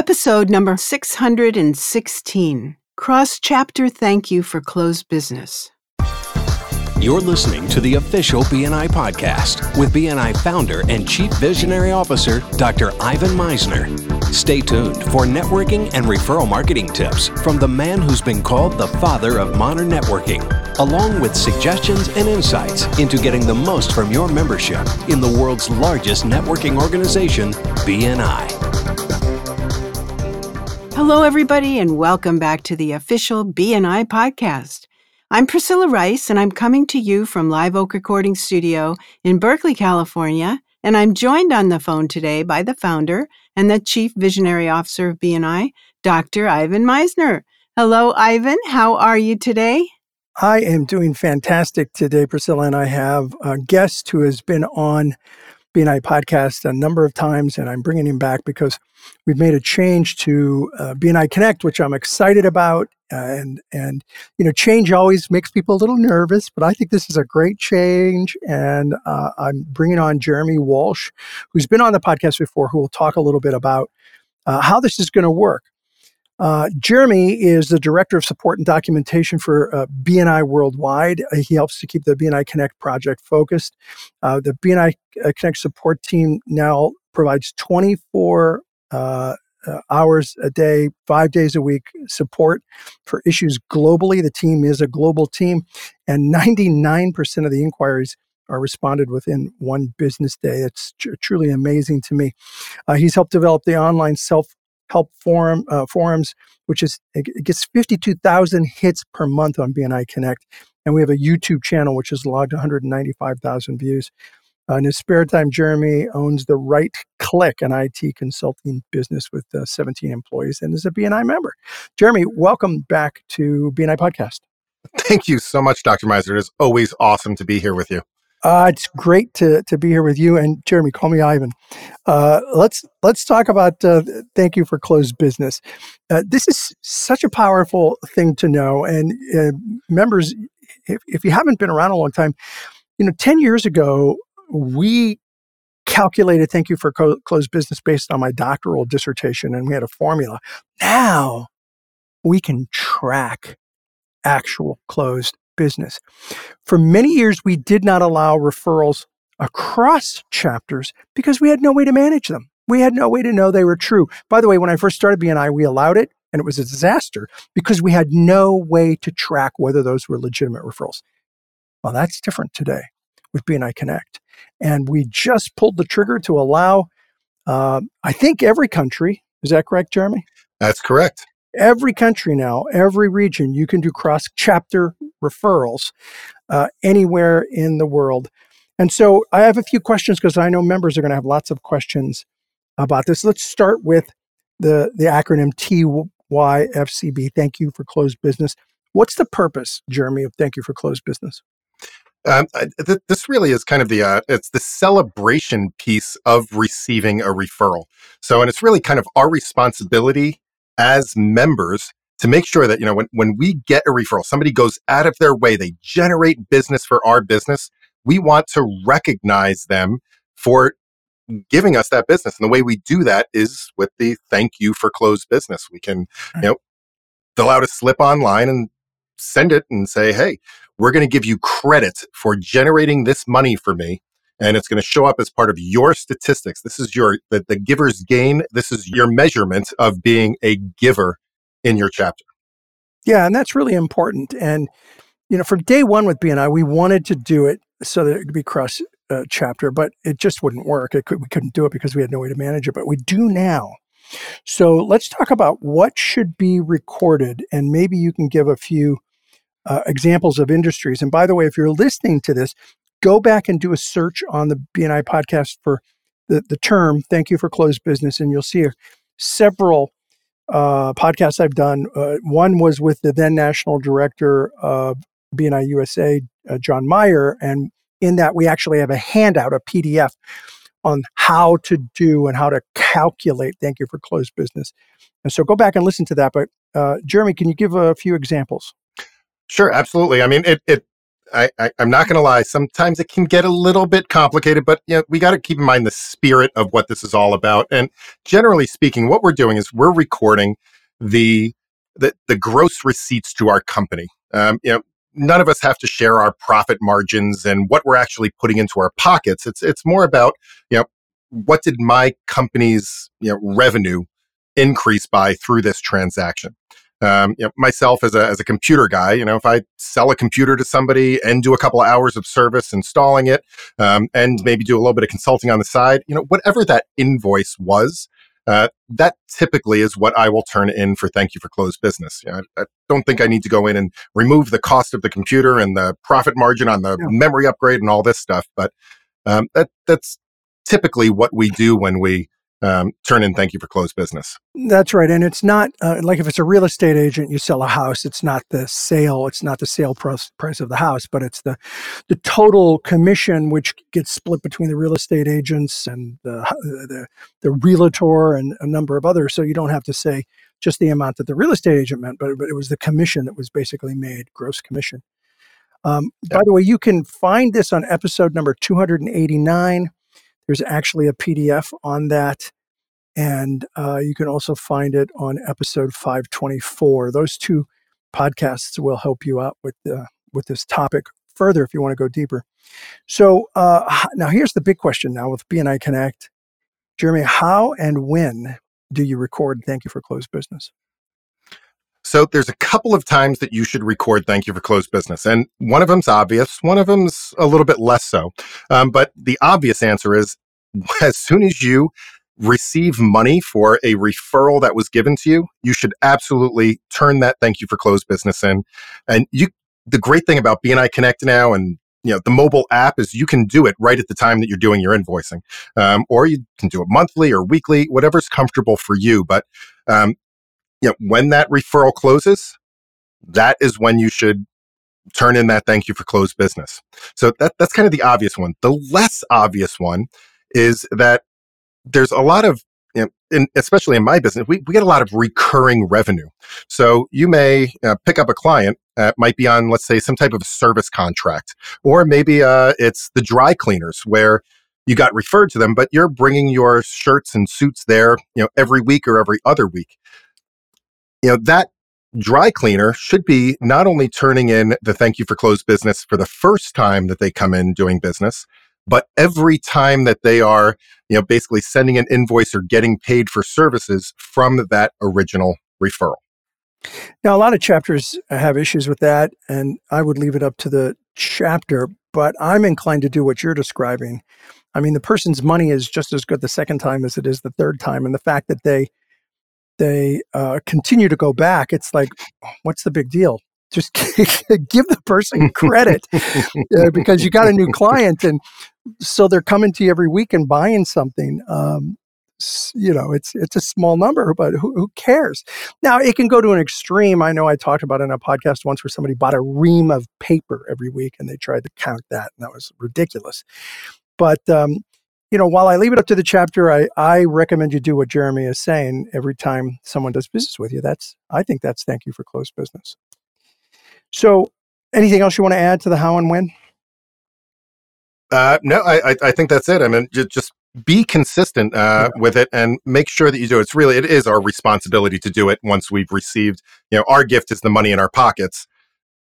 Episode number 616 Cross Chapter Thank You for Closed Business. You're listening to the official BNI podcast with BNI founder and chief visionary officer, Dr. Ivan Misner. Stay tuned for networking and referral marketing tips from the man who's been called the father of modern networking, along with suggestions and insights into getting the most from your membership in the world's largest networking organization, BNI. Hello, everybody, and welcome back to the official BNI podcast. I'm Priscilla Rice, and I'm coming to you from Live Oak Recording Studio in Berkeley, California. And I'm joined on the phone today by the founder and the Chief Visionary Officer of BNI, Dr. Ivan Misner. Hello, Ivan. How are you today? I am doing fantastic today, Priscilla, and I have a guest who has been on BNI podcast a number of times, and I'm bringing him back because we've made a change to uh, BNI Connect, which I'm excited about. Uh, and and you know, change always makes people a little nervous, but I think this is a great change. And uh, I'm bringing on Jeremy Walsh, who's been on the podcast before, who will talk a little bit about uh, how this is going to work. Uh, Jeremy is the director of support and documentation for uh, BNI Worldwide. Uh, he helps to keep the BNI Connect project focused. Uh, the BNI uh, Connect support team now provides 24 uh, hours a day, five days a week support for issues globally. The team is a global team, and 99% of the inquiries are responded within one business day. It's tr- truly amazing to me. he's helped develop the online self help forum uh, forums, which is it gets 52,000 hits per month on BNI Connect, and we have a YouTube channel which has logged 195,000 views. Uh, in his spare time, Jeremy owns the Right Click, an IT consulting business with uh, 17 employees, and is a BNI member. Jeremy, welcome back to BNI Podcast. Thank you so much, Dr. Misner. It is always awesome to be here with you. Uh, it's great to, to be here with you and Jeremy. Call me Ivan. Uh, let's let's talk about. Uh, thank you for closed business. Uh, this is such a powerful thing to know, and members, if, if you haven't been around a long time, you know, ten years ago we calculated thank you for co- closed business based on my doctoral dissertation, and we had a formula. Now we can track actual closed business. For many years, we did not allow referrals across chapters because we had no way to manage them. We had no way to know they were true. By the way, when I first started BNI, we allowed it and it was a disaster because we had no way to track whether those were legitimate referrals. Well, that's different today with BNI Connect. And we just pulled the trigger to allow, uh, I think, every country. Is that correct, Jeremy? That's correct every country now, every region, you can do cross chapter referrals uh, anywhere in the world. And so I have a few questions because I know members are going to have lots of questions about this. Let's start with the, the acronym TYFCB. Thank you for closed business. What's the purpose, Jeremy, of thank you for closed business? Um, th- this really is kind of the uh, it's the celebration piece of receiving a referral. So, and it's really kind of our responsibility as members to make sure that, you know, when, when we get a referral, somebody goes out of their way, they generate business for our business, we want to recognize them for giving us that business. And the way we do that is with the thank you for closed business. We can, you know, fill out a slip online and send it and say, hey, we're going to give you credit for generating this money for me and it's going to show up as part of your statistics. This is your the, the giver's gain. This is your measurement of being a giver in your chapter. Yeah, and that's really important. And you know, from day one with BNI, we wanted to do it so that it could be cross uh, chapter, but it just wouldn't work. Could, we couldn't do it because we had no way to manage it, but we do now. So let's talk about what should be recorded, and maybe you can give a few uh, examples of industries. And by the way, if you're listening to this, go back and do a search on the BNI podcast for the, the term thank you for closed business and you'll see several uh, podcasts I've done. Uh, one was with the then national director of BNI USA, uh, John Meyer, and in that we actually have a handout, a PDF on how to do and how to calculate thank you for closed business. And so go back and listen to that. But uh, Jeremy, can you give a few examples? Sure, absolutely. I mean, it, it I, I, am not going to lie. Sometimes it can get a little bit complicated, but you know, we got to keep in mind the spirit of what this is all about. And generally speaking, what we're doing is we're recording the the, the gross receipts to our company. Um, you know, none of us have to share our profit margins and what we're actually putting into our pockets. It's it's more about you know what did my company's you know revenue increase by through this transaction. Um, you know, myself as a, as a computer guy, you know, if I sell a computer to somebody and do a couple of hours of service installing it, um, and maybe do a little bit of consulting on the side, you know, whatever that invoice was, uh, that typically is what I will turn in for thank you for closed business. You know, I, I, don't think I need to go in and remove the cost of the computer and the profit margin on the yeah. memory upgrade and all this stuff, but um, that that's typically what we do when we um, turn in thank you for closed business. That's right. And it's not uh, like if it's a real estate agent, you sell a house, it's not the sale, it's not the sale price, price of the house, but it's the, the total commission, which gets split between the real estate agents and the, the, the realtor and a number of others. So you don't have to say just the amount that the real estate agent meant, but, but it was the commission that was basically made, gross commission. Um, yeah. By the way, you can find this on episode number 289 there's actually a PDF on that. And uh, you can also find it on episode 524. Those two podcasts will help you out with, the, with this topic further if you want to go deeper. So uh, now here's the big question now with BNI Connect. Jeremy, how and when do you record Thank You for Closed Business? So there's a couple of times that you should record thank you for closed business. And one of them's obvious, one of them's a little bit less so. Um, but the obvious answer is as soon as you receive money for a referral that was given to you, you should absolutely turn that thank you for closed business in. And you the great thing about BNI Connect now and you know the mobile app is you can do it right at the time that you're doing your invoicing um, or you can do it monthly or weekly whatever's comfortable for you but um, you know, when that referral closes, that is when you should turn in that thank you for closed business. So that, that's kind of the obvious one. The less obvious one is that there's a lot of, you know, in, especially in my business, we, we get a lot of recurring revenue. So you may uh, pick up a client that might be on, let's say, some type of service contract, or maybe uh, it's the dry cleaners where you got referred to them, but you're bringing your shirts and suits there, you know, every week or every other week you know, that dry cleaner should be not only turning in the thank you for closed business for the first time that they come in doing business, but every time that they are, you know, basically sending an invoice or getting paid for services from that original referral. Now, a lot of chapters have issues with that, and I would leave it up to the chapter, but I'm inclined to do what you're describing. I mean, the person's money is just as good the second time as it is the third time. And the fact that they they uh, continue to go back, it's like, what's the big deal? Just give the person credit uh, because you got a new client, and so they're coming to you every week and buying something. Um, you know, it's it's a small number, but who, who, cares? Now it can go to an extreme. I know I talked about in a podcast once where somebody bought a ream of paper every week and they tried to count that, and that was ridiculous. But um, you know, while I leave it up to the chapter, I, I recommend you do what Jeremy is saying every time someone does business with you. That's I think that's thank you for closed business. So, anything else you want to add to the how and when? Uh, no, I, I think that's it. I mean, just, just be consistent uh, yeah. with it and make sure that you do it. It's really it is our responsibility to do it once we've received. You know, our gift is the money in our pockets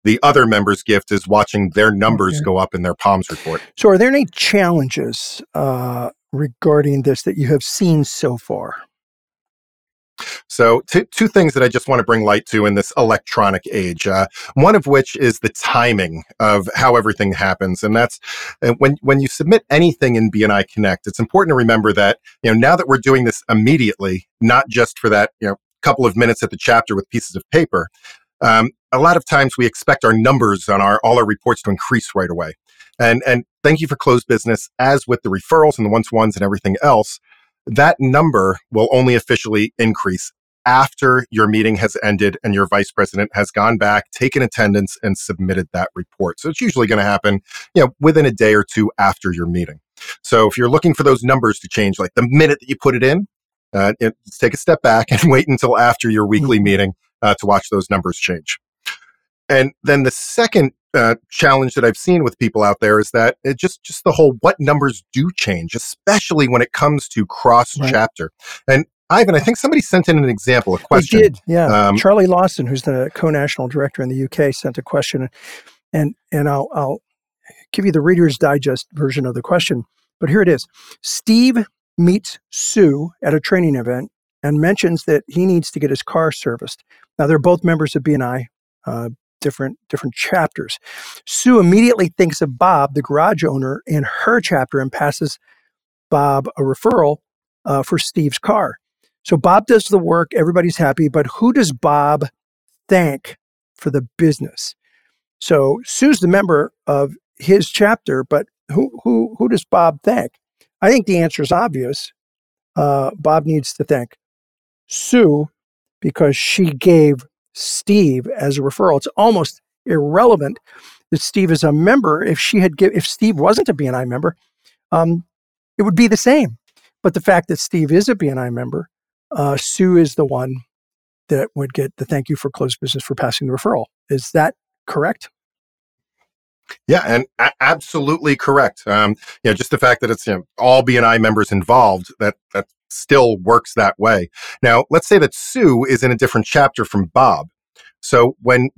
the other member's gift is watching their numbers okay. go up in their palms report. So, are there any challenges uh, regarding this that you have seen so far? So, t- two things that I just want to bring light to in this electronic age. Uh, one of which is the timing of how everything happens, and that's uh, when when you submit anything in BNI Connect. It's important to remember that you know now that we're doing this immediately, not just for that you know couple of minutes at the chapter with pieces of paper. Um, a lot of times we expect our numbers on our all our reports to increase right away. And and thank you for closed business. As with the referrals and the to ones and everything else, that number will only officially increase after your meeting has ended and your vice president has gone back, taken attendance, and submitted that report. So it's usually going to happen, you know, within a day or two after your meeting. So if you're looking for those numbers to change, like the minute that you put it in, uh, it, take a step back and wait until after your weekly mm-hmm. meeting uh, to watch those numbers change. and then the second uh, challenge that I've seen with people out there is that it just just the whole what numbers do change, especially when it comes to cross chapter. Right. And Ivan, I think somebody sent in an example, a question. They did, yeah. Um, Charlie Lawson, who's the co-national director in the UK, sent a question, and and I'll I'll give you the Reader's Digest version of the question. But here it is: Steve meets Sue at a training event and mentions that he needs to get his car serviced. Now they're both members of BNI, uh, different different chapters. Sue immediately thinks of Bob, the garage owner, in her chapter, and passes Bob a referral uh, for Steve's car. So Bob does the work, everybody's happy, but who does Bob thank for the business? So Sue's the member of his chapter, but who who who does Bob thank? I think the answer is obvious. Uh, Bob needs to thank Sue because she gave Steve as a referral. It's almost irrelevant that Steve is a member. If she had give, if Steve wasn't a BNI member, um, it would be the same. But the fact that Steve is a BNI member uh, Sue is the one that would get the thank you for closed business for passing the referral. Is that correct? Yeah, and a- absolutely correct. Um, know, just the fact that it's you know, all BNI members involved, that that still works that way. Now, let's say that Sue is in a different chapter from Bob. So when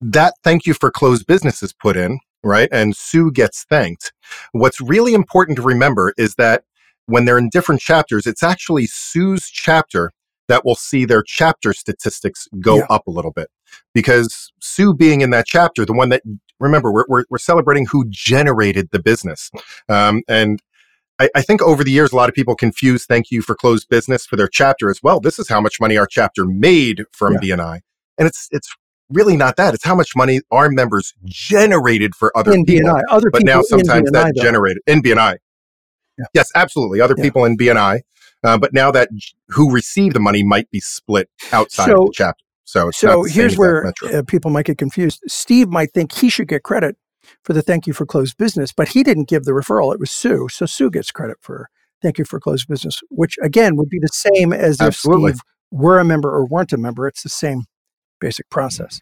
that thank you for closed business is put in, right, and Sue gets thanked, what's really important to remember is that when they're in different chapters, it's actually Sue's chapter that will see their chapter statistics go yeah. up a little bit. Because Sue being in that chapter, the one that, remember, we're, we're, we're celebrating who generated the business. Um, and I, I, think over the years, a lot of people confuse thank you for closed business for their chapter as well. This is how much money our chapter made from yeah. BNI. And it's, it's really not that. It's how much money our members generated for other in people. BNI. Other but people now sometimes that though. generated in BNI. Yeah. Yes, absolutely. Other yeah. people in BNI. Uh, but now that who received the money might be split outside so, of the chapter. So, so here's where uh, people might get confused. Steve might think he should get credit for the thank you for closed business, but he didn't give the referral. It was Sue. So Sue gets credit for thank you for closed business, which again would be the same as Absolutely. if Steve were a member or weren't a member. It's the same basic process.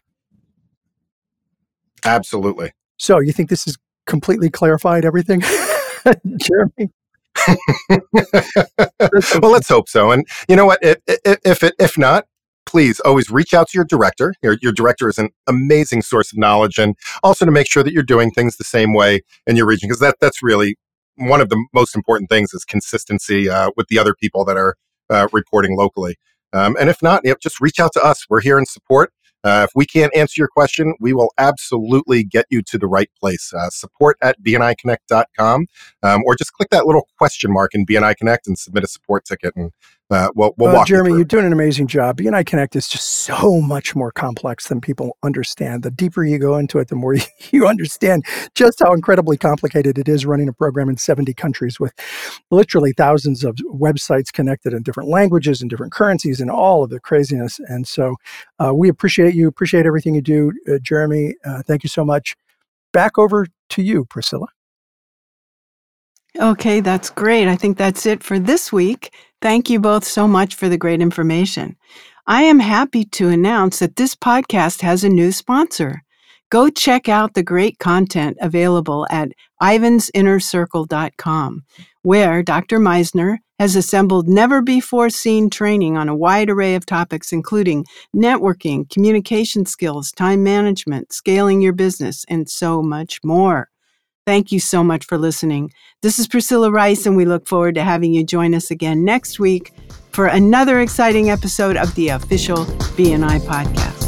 Absolutely. So you think this has completely clarified everything, Jeremy? well, let's hope so. And you know what? If, if, it, if not, please always reach out to your director. Your, your director is an amazing source of knowledge, and also to make sure that you're doing things the same way in your region, because that that's really one of the most important things is consistency uh, with the other people that are uh, reporting locally. Um, and if not, just reach out to us. We're here in support. Uh, if we can't answer your question, we will absolutely get you to the right place. Uh, support at bniconnect.com, um, or just click that little question mark in BNI Connect and submit a support ticket, and uh, we'll, we'll walk Jeremy, you you're doing an amazing job. BNI Connect is just so much more complex than people understand. The deeper you go into it, the more you understand just how incredibly complicated it is running a program in 70 countries with literally thousands of websites connected in different languages and different currencies and all of the craziness. And so uh, we appreciate you, appreciate everything you do, uh, Jeremy. Uh, thank you so much. Back over to you, Priscilla. Okay, that's great. I think that's it for this week. Thank you both so much for the great information. I am happy to announce that this podcast has a new sponsor. Go check out the great content available at ivansinnercircle.com, where Dr. Misner has assembled never before seen training on a wide array of topics, including networking, communication skills, time management, scaling your business, and so much more. Thank you so much for listening. This is Priscilla Rice, and we look forward to having you join us again next week for another exciting episode of the official BNI podcast.